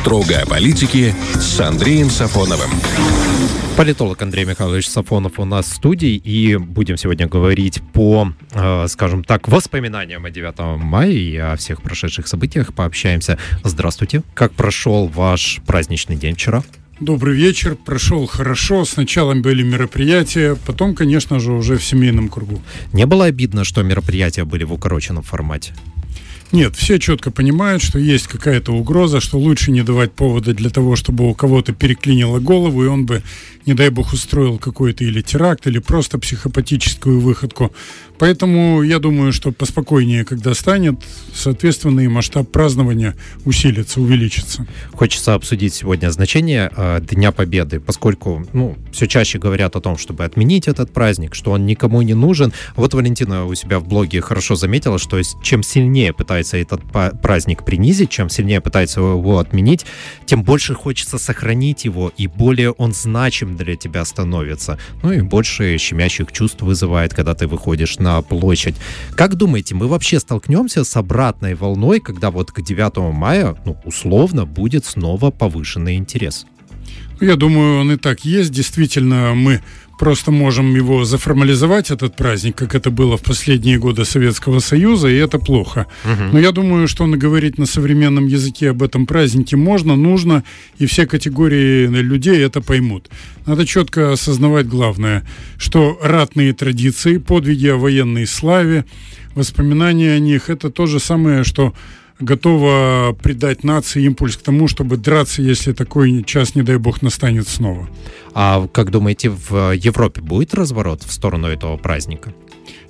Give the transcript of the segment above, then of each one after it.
Строго о политике с Андреем Сафоновым. Политолог Андрей Михайлович Сафонов у нас в студии, и будем сегодня говорить по, э, скажем так, воспоминаниям о 9 мая и о всех прошедших событиях. Пообщаемся. Здравствуйте. Как прошел ваш праздничный день вчера? Добрый вечер. Прошел хорошо. Сначала были мероприятия, потом, конечно же, уже в семейном кругу. Не было обидно, что мероприятия были в укороченном формате? Нет, все четко понимают, что есть какая-то угроза, что лучше не давать повода для того, чтобы у кого-то переклинило голову, и он бы, не дай бог, устроил какой-то или теракт, или просто психопатическую выходку. Поэтому я думаю, что поспокойнее, когда станет, соответственно, и масштаб празднования усилится, увеличится. Хочется обсудить сегодня значение э, Дня Победы, поскольку ну, все чаще говорят о том, чтобы отменить этот праздник, что он никому не нужен. Вот Валентина у себя в блоге хорошо заметила, что чем сильнее пытается этот праздник принизить, чем сильнее пытается его отменить, тем больше хочется сохранить его, и более он значим для тебя становится. Ну и больше щемящих чувств вызывает, когда ты выходишь на площадь. Как думаете, мы вообще столкнемся с обратной волной, когда вот к 9 мая, ну, условно, будет снова повышенный интерес? Я думаю, он и так есть. Действительно, мы просто можем его заформализовать, этот праздник, как это было в последние годы Советского Союза, и это плохо. Угу. Но я думаю, что говорить на современном языке об этом празднике можно, нужно, и все категории людей это поймут. Надо четко осознавать главное, что ратные традиции, подвиги о военной славе, воспоминания о них, это то же самое, что готова придать нации импульс к тому, чтобы драться, если такой час, не дай бог, настанет снова. А как думаете, в Европе будет разворот в сторону этого праздника?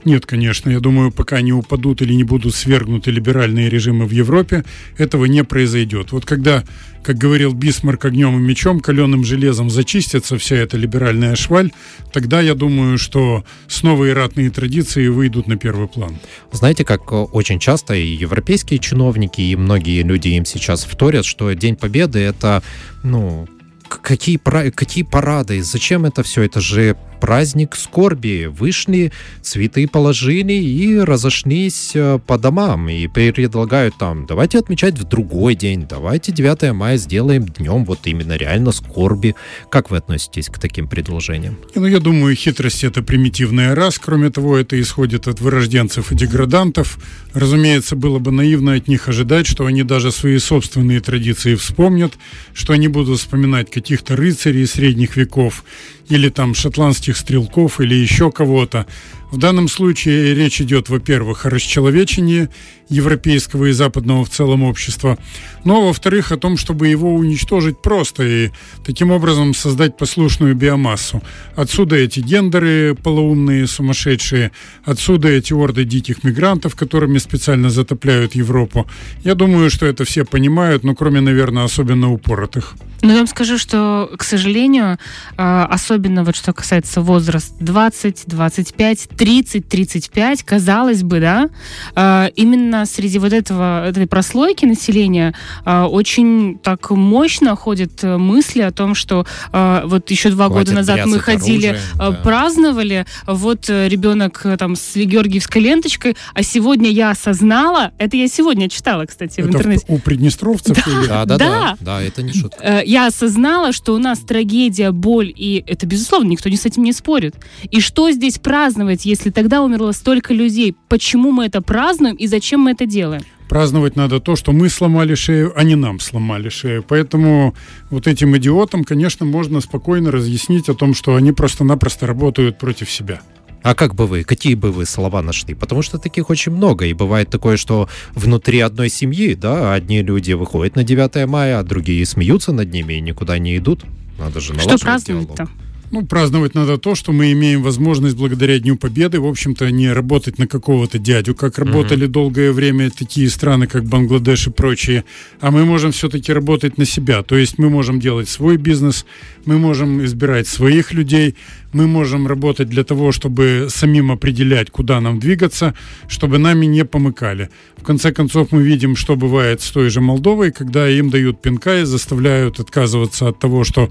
Нет, конечно. Я думаю, пока не упадут или не будут свергнуты либеральные режимы в Европе, этого не произойдет. Вот когда, как говорил Бисмарк, огнем и мечом, каленым железом зачистится вся эта либеральная шваль, тогда я думаю, что снова и ратные традиции выйдут на первый план. Знаете, как очень часто и европейские чиновники, и многие люди им сейчас вторят, что День Победы — это, ну, какие, какие парады, зачем это все? Это же праздник скорби. Вышли, цветы положили и разошлись э, по домам. И предлагают там, давайте отмечать в другой день, давайте 9 мая сделаем днем вот именно реально скорби. Как вы относитесь к таким предложениям? Ну, я думаю, хитрость это примитивная раз. Кроме того, это исходит от вырожденцев и деградантов. Разумеется, было бы наивно от них ожидать, что они даже свои собственные традиции вспомнят, что они будут вспоминать каких-то рыцарей средних веков или там шотландских стрелков, или еще кого-то. В данном случае речь идет, во-первых, о расчеловечении европейского и западного в целом общества, но, во-вторых, о том, чтобы его уничтожить просто и таким образом создать послушную биомассу. Отсюда эти гендеры полоумные, сумасшедшие, отсюда эти орды диких мигрантов, которыми специально затопляют Европу. Я думаю, что это все понимают, но кроме, наверное, особенно упоротых. Ну, я вам скажу, что, к сожалению, а, особенно вот что касается возраста 20, 25, 30, 35, казалось бы, да, а, именно среди вот этого, этой прослойки населения а, очень так мощно ходят мысли о том, что вот еще два Хватит года назад мы ходили, оружие, да. праздновали, вот ребенок там с Георгиевской ленточкой, а сегодня я осознала, это я сегодня читала, кстати, это в интернете. у приднестровцев? Да, или? да, да, да, да, да, это не шутка э, я осознала, что у нас трагедия, боль, и это, безусловно, никто не с этим не спорит. И что здесь праздновать, если тогда умерло столько людей? Почему мы это празднуем и зачем мы это делаем? Праздновать надо то, что мы сломали шею, а не нам сломали шею. Поэтому вот этим идиотам, конечно, можно спокойно разъяснить о том, что они просто-напросто работают против себя. А как бы вы, какие бы вы слова нашли? Потому что таких очень много. И бывает такое, что внутри одной семьи, да, одни люди выходят на 9 мая, а другие смеются над ними и никуда не идут. Надо же Что праздновать-то? Ну, праздновать надо то, что мы имеем возможность благодаря Дню Победы, в общем-то, не работать на какого-то дядю, как работали mm-hmm. долгое время такие страны, как Бангладеш и прочие, а мы можем все-таки работать на себя. То есть мы можем делать свой бизнес, мы можем избирать своих людей, мы можем работать для того, чтобы самим определять, куда нам двигаться, чтобы нами не помыкали. В конце концов, мы видим, что бывает с той же Молдовой, когда им дают пинка и заставляют отказываться от того, что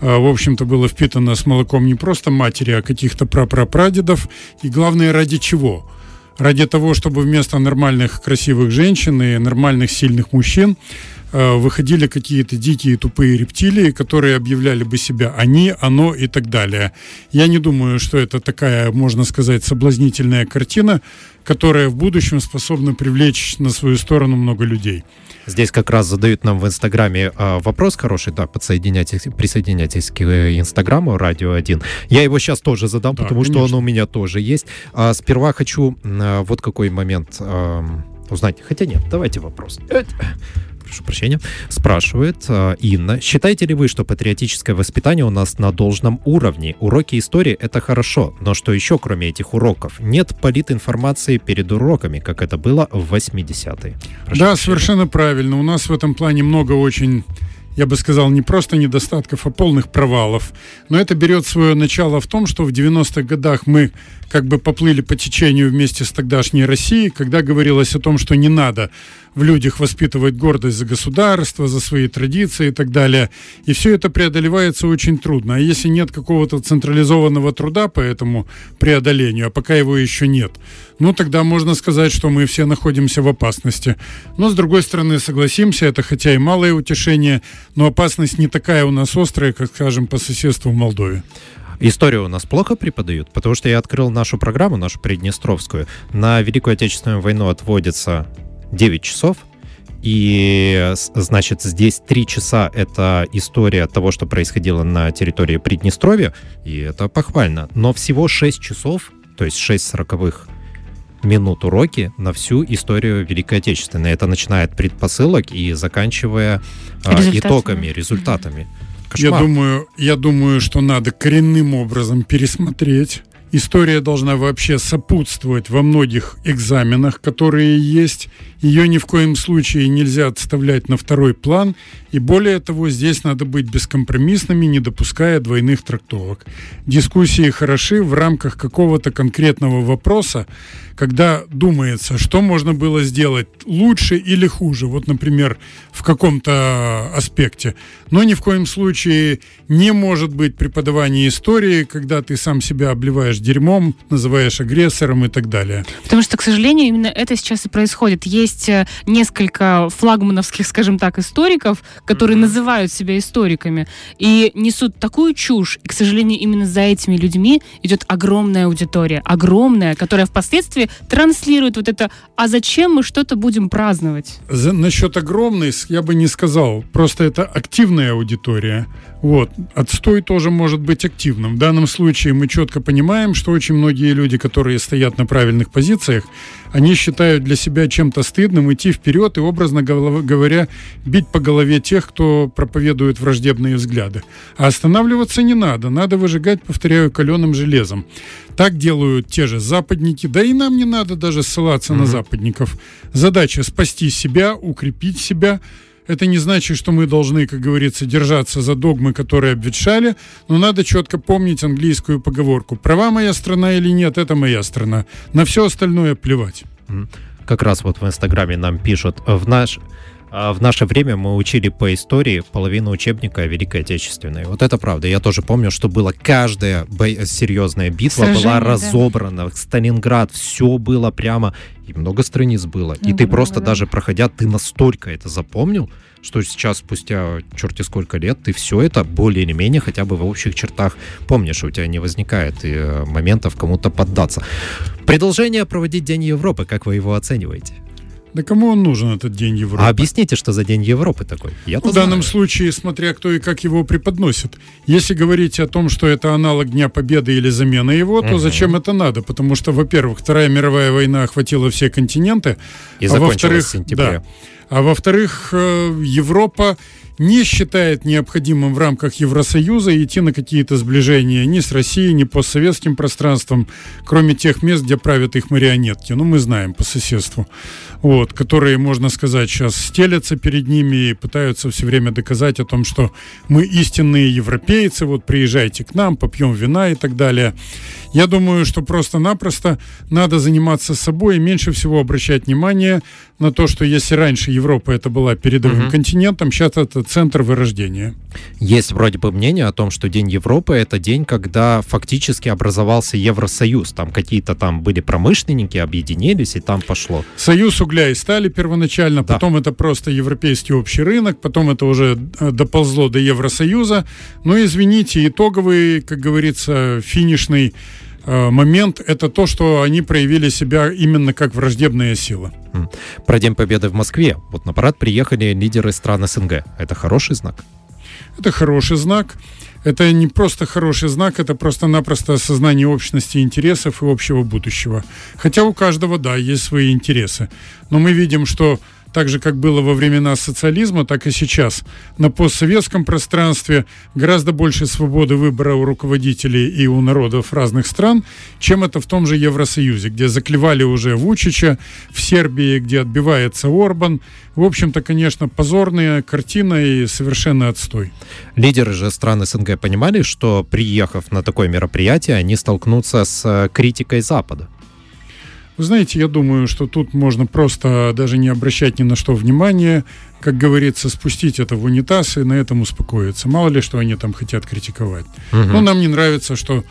в общем-то, было впитано с молоком не просто матери, а каких-то прапрапрадедов. И главное, ради чего? Ради того, чтобы вместо нормальных, красивых женщин и нормальных, сильных мужчин выходили какие-то дикие тупые рептилии, которые объявляли бы себя они, оно и так далее. Я не думаю, что это такая, можно сказать, соблазнительная картина, которая в будущем способна привлечь на свою сторону много людей. Здесь как раз задают нам в Инстаграме э, вопрос хороший, да, подсоединяйтесь, присоединяйтесь к э, Инстаграму Радио 1. Я его сейчас тоже задам, да, потому конечно. что он у меня тоже есть. А, сперва хочу э, вот какой момент э, узнать. Хотя нет, давайте вопрос прошу прощения, спрашивает э, Инна. Считаете ли вы, что патриотическое воспитание у нас на должном уровне? Уроки истории — это хорошо, но что еще, кроме этих уроков? Нет политинформации перед уроками, как это было в 80-е. Да, прощения. совершенно правильно. У нас в этом плане много очень я бы сказал, не просто недостатков, а полных провалов. Но это берет свое начало в том, что в 90-х годах мы как бы поплыли по течению вместе с тогдашней Россией, когда говорилось о том, что не надо в людях воспитывать гордость за государство, за свои традиции и так далее. И все это преодолевается очень трудно. А если нет какого-то централизованного труда по этому преодолению, а пока его еще нет, ну тогда можно сказать, что мы все находимся в опасности. Но с другой стороны, согласимся, это хотя и малое утешение, но опасность не такая у нас острая, как, скажем, по соседству в Молдове. Историю у нас плохо преподают, потому что я открыл нашу программу, нашу Приднестровскую. На Великую Отечественную войну отводится 9 часов. И, значит, здесь 3 часа — это история того, что происходило на территории Приднестровья, и это похвально. Но всего 6 часов, то есть 6 сороковых минут уроки на всю историю Великой Отечественной. Это начиная от предпосылок и заканчивая э, итогами, результатами. Кошмар. Я думаю, я думаю, что надо коренным образом пересмотреть История должна вообще сопутствовать во многих экзаменах, которые есть. Ее ни в коем случае нельзя отставлять на второй план. И более того, здесь надо быть бескомпромиссными, не допуская двойных трактовок. Дискуссии хороши в рамках какого-то конкретного вопроса, когда думается, что можно было сделать лучше или хуже, вот, например, в каком-то аспекте. Но ни в коем случае не может быть преподавание истории, когда ты сам себя обливаешь дерьмом, называешь агрессором и так далее. Потому что, к сожалению, именно это сейчас и происходит. Есть э, несколько флагмановских, скажем так, историков, которые mm-hmm. называют себя историками и несут такую чушь. И, к сожалению, именно за этими людьми идет огромная аудитория, огромная, которая впоследствии транслирует вот это «а зачем мы что-то будем праздновать?» За, Насчет огромной я бы не сказал. Просто это активная аудитория. Вот. Отстой тоже может быть активным. В данном случае мы четко понимаем, что очень многие люди, которые стоят на правильных позициях, они считают для себя чем-то стыдным идти вперед и, образно говоря, бить по голове тех, кто проповедует враждебные взгляды. А останавливаться не надо. Надо выжигать, повторяю, каленым железом. Так делают те же западники. Да и нам не надо даже ссылаться mm-hmm. на западников. Задача спасти себя, укрепить себя – это не значит, что мы должны, как говорится, держаться за догмы, которые обветшали, но надо четко помнить английскую поговорку. Права моя страна или нет, это моя страна. На все остальное плевать. Как раз вот в Инстаграме нам пишут, в наш а в наше время мы учили по истории половину учебника Великой Отечественной. Вот это правда. Я тоже помню, что было каждая бо... серьезная битва Сражение, была разобрана. Да. Сталинград, все было прямо. И много страниц было. Ну, и ты просто да. даже проходя, ты настолько это запомнил, что сейчас, спустя черти сколько лет, ты все это более или менее хотя бы в общих чертах помнишь, у тебя не возникает э, моментов кому-то поддаться. Продолжение проводить День Европы, как вы его оцениваете? Да кому он нужен, этот День Европы? А объясните, что за День Европы такой? Я в данном случае, смотря кто и как его преподносит. Если говорить о том, что это аналог Дня Победы или замена его, то угу. зачем это надо? Потому что, во-первых, Вторая мировая война охватила все континенты. И а во-вторых, да, а во-вторых, э, Европа не считает необходимым в рамках Евросоюза идти на какие-то сближения ни с Россией, ни постсоветским пространством, кроме тех мест, где правят их марионетки. Ну, мы знаем по соседству. Вот, которые, можно сказать, сейчас стелятся перед ними и пытаются все время доказать о том, что мы истинные европейцы, вот приезжайте к нам, попьем вина и так далее. Я думаю, что просто-напросто надо заниматься собой и меньше всего обращать внимание на то, что если раньше Европа это была передовым Мгм. континентом, сейчас это центр вырождения. Есть вроде бы мнение о том, что День Европы — это день, когда фактически образовался Евросоюз. Там какие-то там были промышленники, объединились, и там пошло. Союз угля и стали первоначально, Да. потом это просто европейский общий рынок, потом это уже э, доползло до Евросоюза. Но извините, итоговый, как говорится, финишный момент это то, что они проявили себя именно как враждебная сила. Про День Победы в Москве. Вот на парад приехали лидеры стран СНГ. Это хороший знак? Это хороший знак. Это не просто хороший знак, это просто-напросто осознание общности интересов и общего будущего. Хотя у каждого, да, есть свои интересы. Но мы видим, что так же, как было во времена социализма, так и сейчас на постсоветском пространстве гораздо больше свободы выбора у руководителей и у народов разных стран, чем это в том же Евросоюзе, где заклевали уже Вучича, в Сербии, где отбивается Орбан. В общем-то, конечно, позорная картина и совершенно отстой. Лидеры же стран СНГ понимали, что приехав на такое мероприятие, они столкнутся с э, критикой Запада. Вы знаете, я думаю, что тут можно просто даже не обращать ни на что внимания, как говорится, спустить это в унитаз и на этом успокоиться. Мало ли, что они там хотят критиковать. Мгм. Но нам не нравится, что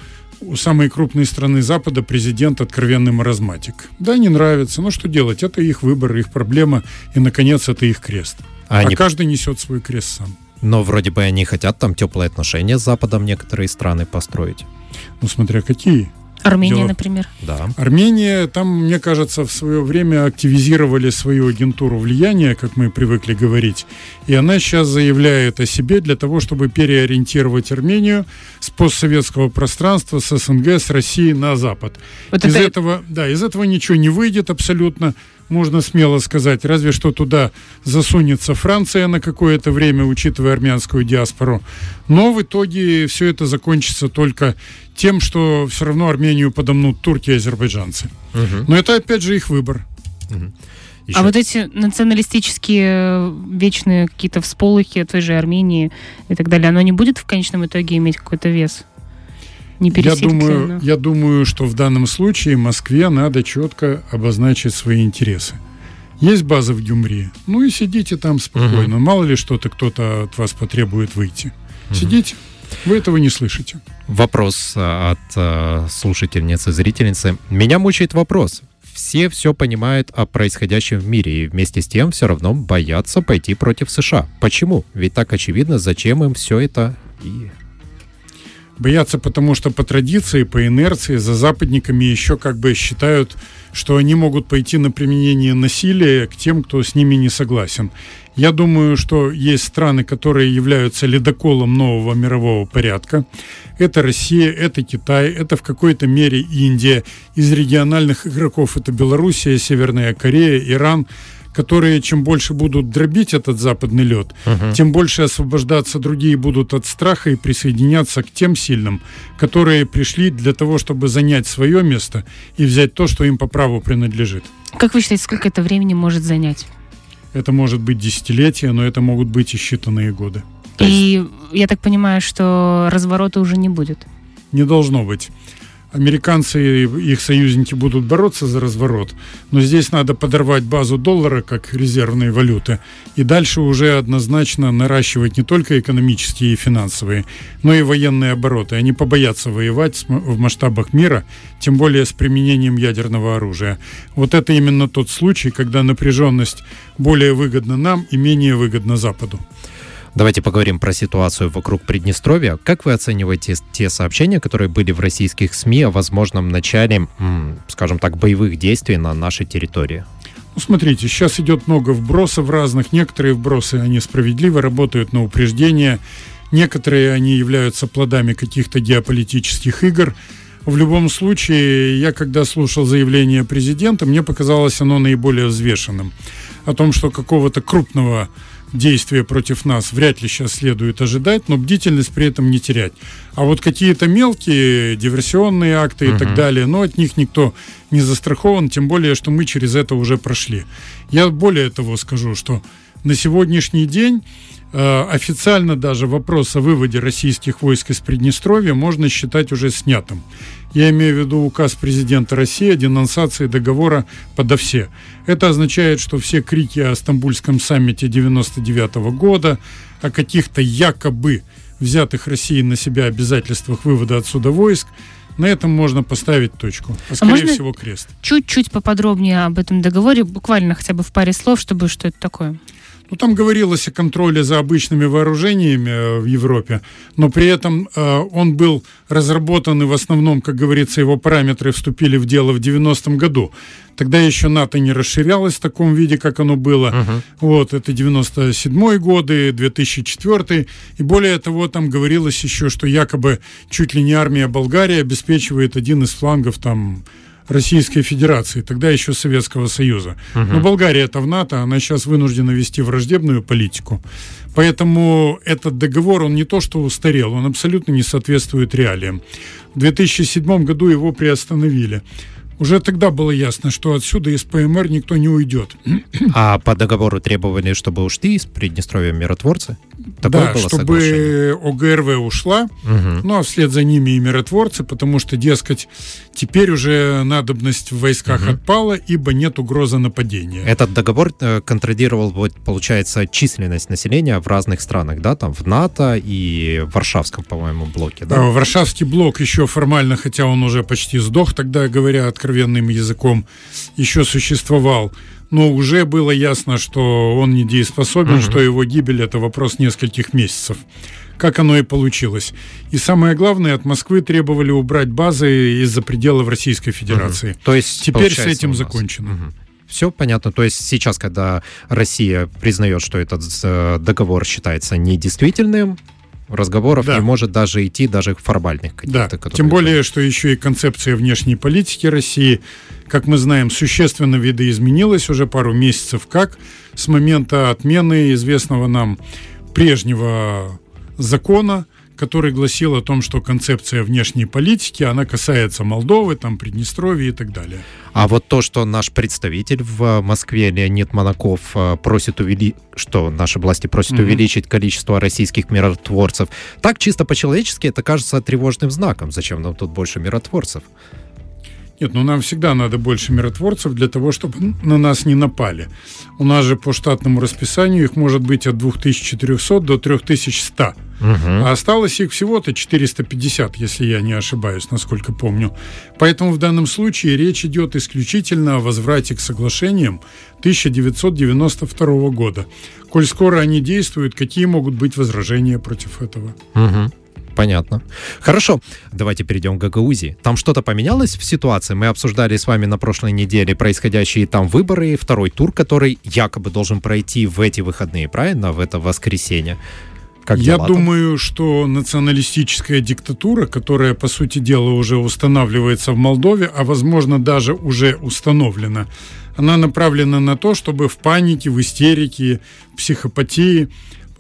у самой крупной страны Запада президент откровенный маразматик. Да, не нравится, но что делать? Это их выбор, их проблема, и, наконец, это их крест. А А они- каждый несет свой крест сам. Но вроде бы они хотят там теплые отношения с Западом некоторые страны построить. Ну, смотря какие. Армения, Дело- например. Да. Армения, там, мне кажется, в свое время активизировали свою агентуру влияния, как мы привыкли говорить, и она сейчас заявляет о себе для того, чтобы переориентировать Армению с постсоветского пространства, с СНГ, с России на Запад. Вот из это- этого, да, из этого ничего не выйдет абсолютно. Можно смело сказать, разве что туда засунется Франция на какое-то время, учитывая армянскую диаспору. Но в итоге все это закончится только тем, что все равно Армению подомнут турки и азербайджанцы. Мгм. Но это опять же их выбор. Еще- А вот эти националистические э, вечные какие-то всполохи той же Армении и так далее, оно не будет в конечном итоге иметь какой-то вес? Не Я думаю, оно? я думаю, что в данном случае Москве надо четко обозначить свои интересы. Есть база в Гюмри, ну и сидите там спокойно. Мало ли что-то кто-то от вас потребует выйти. Сидите, вы этого не слышите. Вопрос а, от а, слушательницы, зрительницы. Меня мучает вопрос. Все все понимают о происходящем в мире и вместе с тем все равно боятся пойти против США. Почему? Ведь так очевидно, зачем им все это и... Боятся, потому что по традиции, по инерции за западниками еще как бы считают, что они могут пойти на применение насилия к тем, кто с ними не согласен. Я думаю, что есть страны, которые являются ледоколом нового мирового порядка. Это Россия, это Китай, это в какой-то мере Индия. Из региональных игроков это Белоруссия, Северная Корея, Иран которые чем больше будут дробить этот западный лед, тем больше освобождаться другие будут от страха и присоединяться к тем сильным, которые пришли для того, чтобы занять свое место и взять то, что им по праву принадлежит. Как вы считаете, сколько это времени может занять? Это может быть десятилетия, но это могут быть и считанные годы. И я так понимаю, что разворота уже не будет. Не должно быть. Американцы и их союзники будут бороться за разворот, но здесь надо подорвать базу доллара как резервной валюты и дальше уже однозначно наращивать не только экономические и финансовые, но и военные обороты. Они побоятся воевать в масштабах мира, тем более с применением ядерного оружия. Вот это именно тот случай, когда напряженность более выгодна нам и менее выгодна Западу. Давайте поговорим про ситуацию вокруг Приднестровья. Как вы оцениваете те сообщения, которые были в российских СМИ о возможном начале, скажем так, боевых действий на нашей территории? Ну, смотрите, сейчас идет много вбросов разных. Некоторые вбросы, они справедливо работают на упреждение. Некоторые, они являются плодами каких-то геополитических игр. В любом случае, я когда слушал заявление президента, мне показалось оно наиболее взвешенным. О том, что какого-то крупного действия против нас вряд ли сейчас следует ожидать, но бдительность при этом не терять. А вот какие-то мелкие диверсионные акты и так далее, но от них никто не застрахован, тем более, что мы через это уже прошли. Я более того скажу, что на сегодняшний день официально даже вопрос о выводе российских войск из Приднестровья можно считать уже снятым. Я имею в виду указ президента России о денонсации договора подо все. Это означает, что все крики о Стамбульском саммите 99 года, о каких-то якобы взятых Россией на себя обязательствах вывода отсюда войск, на этом можно поставить точку, а, а скорее а всего крест. Чуть-чуть поподробнее об этом договоре, буквально хотя бы в паре слов, чтобы что это такое. Ну, там говорилось о контроле за обычными вооружениями э, в Европе, но при этом э, он был разработан, и в основном, как говорится, его параметры вступили в дело в 90-м году. Тогда еще НАТО не расширялось в таком виде, как оно было. Uh-huh. Вот, это 97-й годы, 2004 И более того, там говорилось еще, что якобы чуть ли не армия Болгарии обеспечивает один из флангов там Российской Федерации, тогда еще Советского Союза. Угу. Но Болгария это в НАТО, она сейчас вынуждена вести враждебную политику. Поэтому этот договор, он не то что устарел, он абсолютно не соответствует реалиям. В 2007 году его приостановили. Уже тогда было ясно, что отсюда из ПМР никто не уйдет. А по договору требовали, чтобы ушли из Приднестровья миротворцы? Такое да, было чтобы соглашение? ОГРВ ушла, угу. ну а вслед за ними и миротворцы, потому что, дескать, теперь уже надобность в войсках угу. отпала, ибо нет угрозы нападения. Этот договор э, контролировал, вот, получается, численность населения в разных странах, да, там в НАТО и в Варшавском, по-моему, блоке, да? Варшавский блок еще формально, хотя он уже почти сдох, тогда говоря откровенным языком, еще существовал но уже было ясно, что он недееспособен, угу. что его гибель это вопрос нескольких месяцев. Как оно и получилось. И самое главное, от Москвы требовали убрать базы из-за пределов Российской Федерации. Угу. То есть теперь с этим закончено. Угу. Все понятно. То есть сейчас, когда Россия признает, что этот э, договор считается недействительным, разговоров да. не может даже идти, даже формальных каких-то. Да. Тем более, что еще и концепция внешней политики России, как мы знаем, существенно видоизменилась уже пару месяцев как с момента отмены известного нам прежнего закона который гласил о том, что концепция внешней политики, она касается Молдовы, там, Приднестровья и так далее. А вот то, что наш представитель в Москве, Леонид Монаков, э, просит увеличить, что наши власти просят mm-hmm. увеличить количество российских миротворцев, так чисто по-человечески это кажется тревожным знаком. Зачем нам тут больше миротворцев? Нет, ну нам всегда надо больше миротворцев для того, чтобы на нас не напали. У нас же по штатному расписанию их может быть от 2400 до 3100. Угу. А осталось их всего-то 450, если я не ошибаюсь, насколько помню. Поэтому в данном случае речь идет исключительно о возврате к соглашениям 1992 года. Коль скоро они действуют, какие могут быть возражения против этого? Угу. Понятно. Хорошо, давайте перейдем к Гагаузии. Там что-то поменялось в ситуации? Мы обсуждали с вами на прошлой неделе происходящие там выборы, второй тур, который якобы должен пройти в эти выходные, правильно? В это воскресенье. Как Я думаю, что националистическая диктатура, которая, по сути дела, уже устанавливается в Молдове, а возможно даже уже установлена, она направлена на то, чтобы в панике, в истерике, в психопатии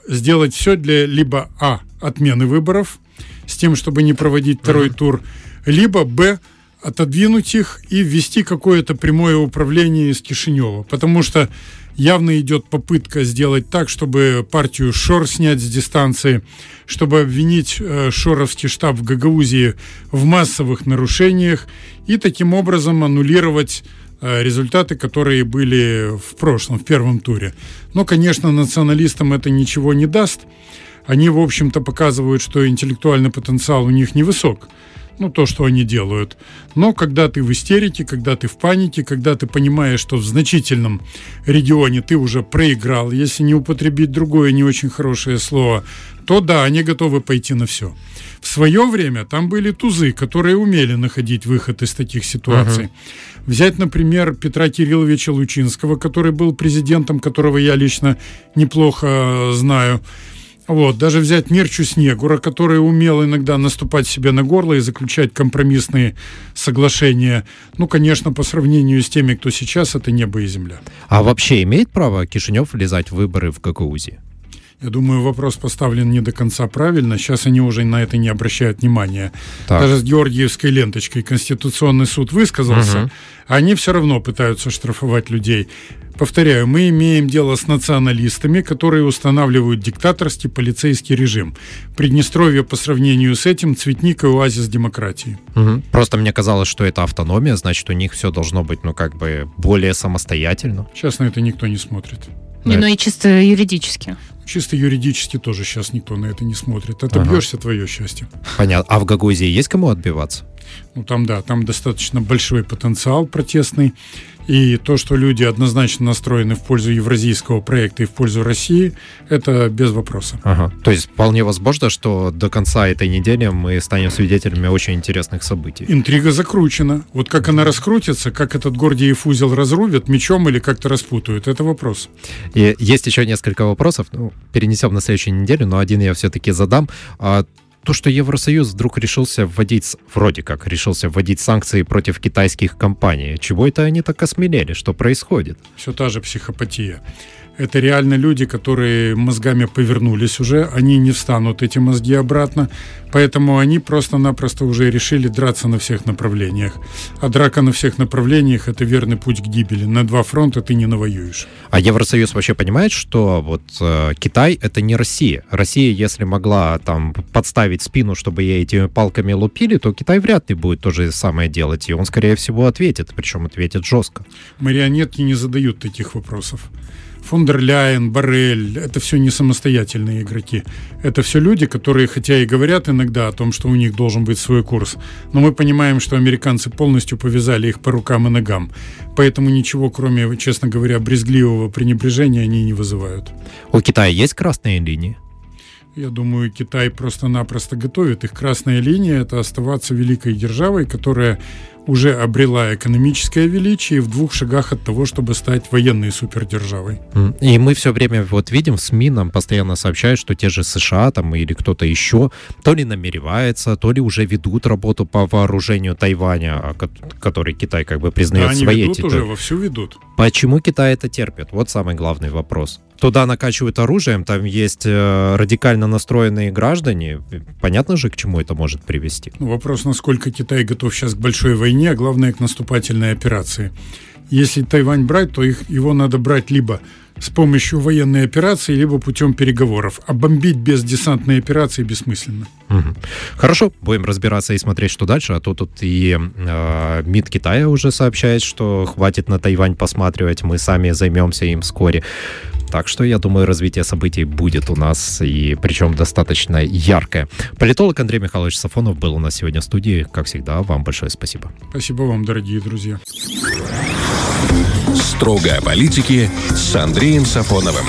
сделать все для либо А. отмены выборов, с тем, чтобы не проводить второй тур, либо Б отодвинуть их и ввести какое-то прямое управление из Кишинева. Потому что явно идет попытка сделать так, чтобы партию Шор снять с дистанции, чтобы обвинить э, Шоровский штаб в Гагаузии в массовых нарушениях и таким образом аннулировать э, результаты, которые были в прошлом, в первом туре. Но, конечно, националистам это ничего не даст они, в общем-то, показывают, что интеллектуальный потенциал у них невысок. Ну, то, что они делают. Но когда ты в истерике, когда ты в панике, когда ты понимаешь, что в значительном регионе ты уже проиграл, если не употребить другое не очень хорошее слово, то да, они готовы пойти на все. В свое время там были тузы, которые умели находить выход из таких ситуаций. Uh-huh. Взять, например, Петра Кирилловича Лучинского, который был президентом, которого я лично неплохо знаю. Вот, даже взять Мирчу Снегура, который умел иногда наступать себе на горло и заключать компромиссные соглашения. Ну, конечно, по сравнению с теми, кто сейчас, это небо и земля. А вообще имеет право Кишинев влезать в выборы в Гагаузии? Я думаю, вопрос поставлен не до конца правильно. Сейчас они уже на это не обращают внимания. Так. Даже с Георгиевской ленточкой Конституционный суд высказался, угу. они все равно пытаются штрафовать людей. Повторяю, мы имеем дело с националистами, которые устанавливают диктаторский полицейский режим. Приднестровье по сравнению с этим цветник и оазис демократии. Угу. Просто мне казалось, что это автономия, значит, у них все должно быть, ну, как бы более самостоятельно. Сейчас на это никто не смотрит. Не, ну и чисто юридически. Чисто юридически тоже сейчас никто на это не смотрит. Отобьешься ага. твое счастье. Понятно. А в Гагузии есть кому отбиваться? Ну там да, там достаточно большой потенциал протестный. И то, что люди однозначно настроены в пользу евразийского проекта и в пользу России, это без вопроса. Ага. То есть вполне возможно, что до конца этой недели мы станем свидетелями очень интересных событий. Интрига закручена. Вот как она раскрутится, как этот Гордиев узел разрубят мечом или как-то распутают, это вопрос. И есть еще несколько вопросов. Ну, перенесем на следующую неделю, но один я все-таки задам. То, что Евросоюз вдруг решился вводить, вроде как решился вводить санкции против китайских компаний, чего это они так осмелели? Что происходит? Все та же психопатия. Это реально люди, которые мозгами повернулись уже, они не встанут эти мозги обратно, поэтому они просто-напросто уже решили драться на всех направлениях. А драка на всех направлениях – это верный путь к гибели. На два фронта ты не навоюешь. А Евросоюз вообще понимает, что вот э, Китай – это не Россия. Россия, если могла там подставить спину, чтобы ей этими палками лупили, то Китай вряд ли будет то же самое делать, и он, скорее всего, ответит, причем ответит жестко. Марионетки не задают таких вопросов фон дер Ляйен, Барель, это все не самостоятельные игроки. Это все люди, которые, хотя и говорят иногда о том, что у них должен быть свой курс, но мы понимаем, что американцы полностью повязали их по рукам и ногам. Поэтому ничего, кроме, честно говоря, брезгливого пренебрежения они не вызывают. У Китая есть красные линии? Я думаю, Китай просто-напросто готовит. Их красная линия – это оставаться великой державой, которая уже обрела экономическое величие в двух шагах от того, чтобы стать военной супердержавой. И мы все время вот видим в СМИ нам постоянно сообщают, что те же США там или кто-то еще то ли намеревается, то ли уже ведут работу по вооружению Тайваня, а, который Китай как бы признает да, они своей ведут территорией. уже, вовсю ведут. Почему Китай это терпит? Вот самый главный вопрос. Туда накачивают оружием, там есть э, радикально настроенные граждане. Понятно же, к чему это может привести. Ну, вопрос, насколько Китай готов сейчас к большой войне войне, а главное к наступательной операции. Если Тайвань брать, то их, его надо брать либо с помощью военной операции, либо путем переговоров. А бомбить без десантной операции бессмысленно. Угу. Хорошо, будем разбираться и смотреть, что дальше. А то тут и э, МИД Китая уже сообщает, что хватит на Тайвань посматривать, мы сами займемся им вскоре. Так что, я думаю, развитие событий будет у нас, и причем достаточно яркое. Политолог Андрей Михайлович Сафонов был у нас сегодня в студии. Как всегда, вам большое спасибо. Спасибо вам, дорогие друзья. Строго о политике с Андреем Сафоновым.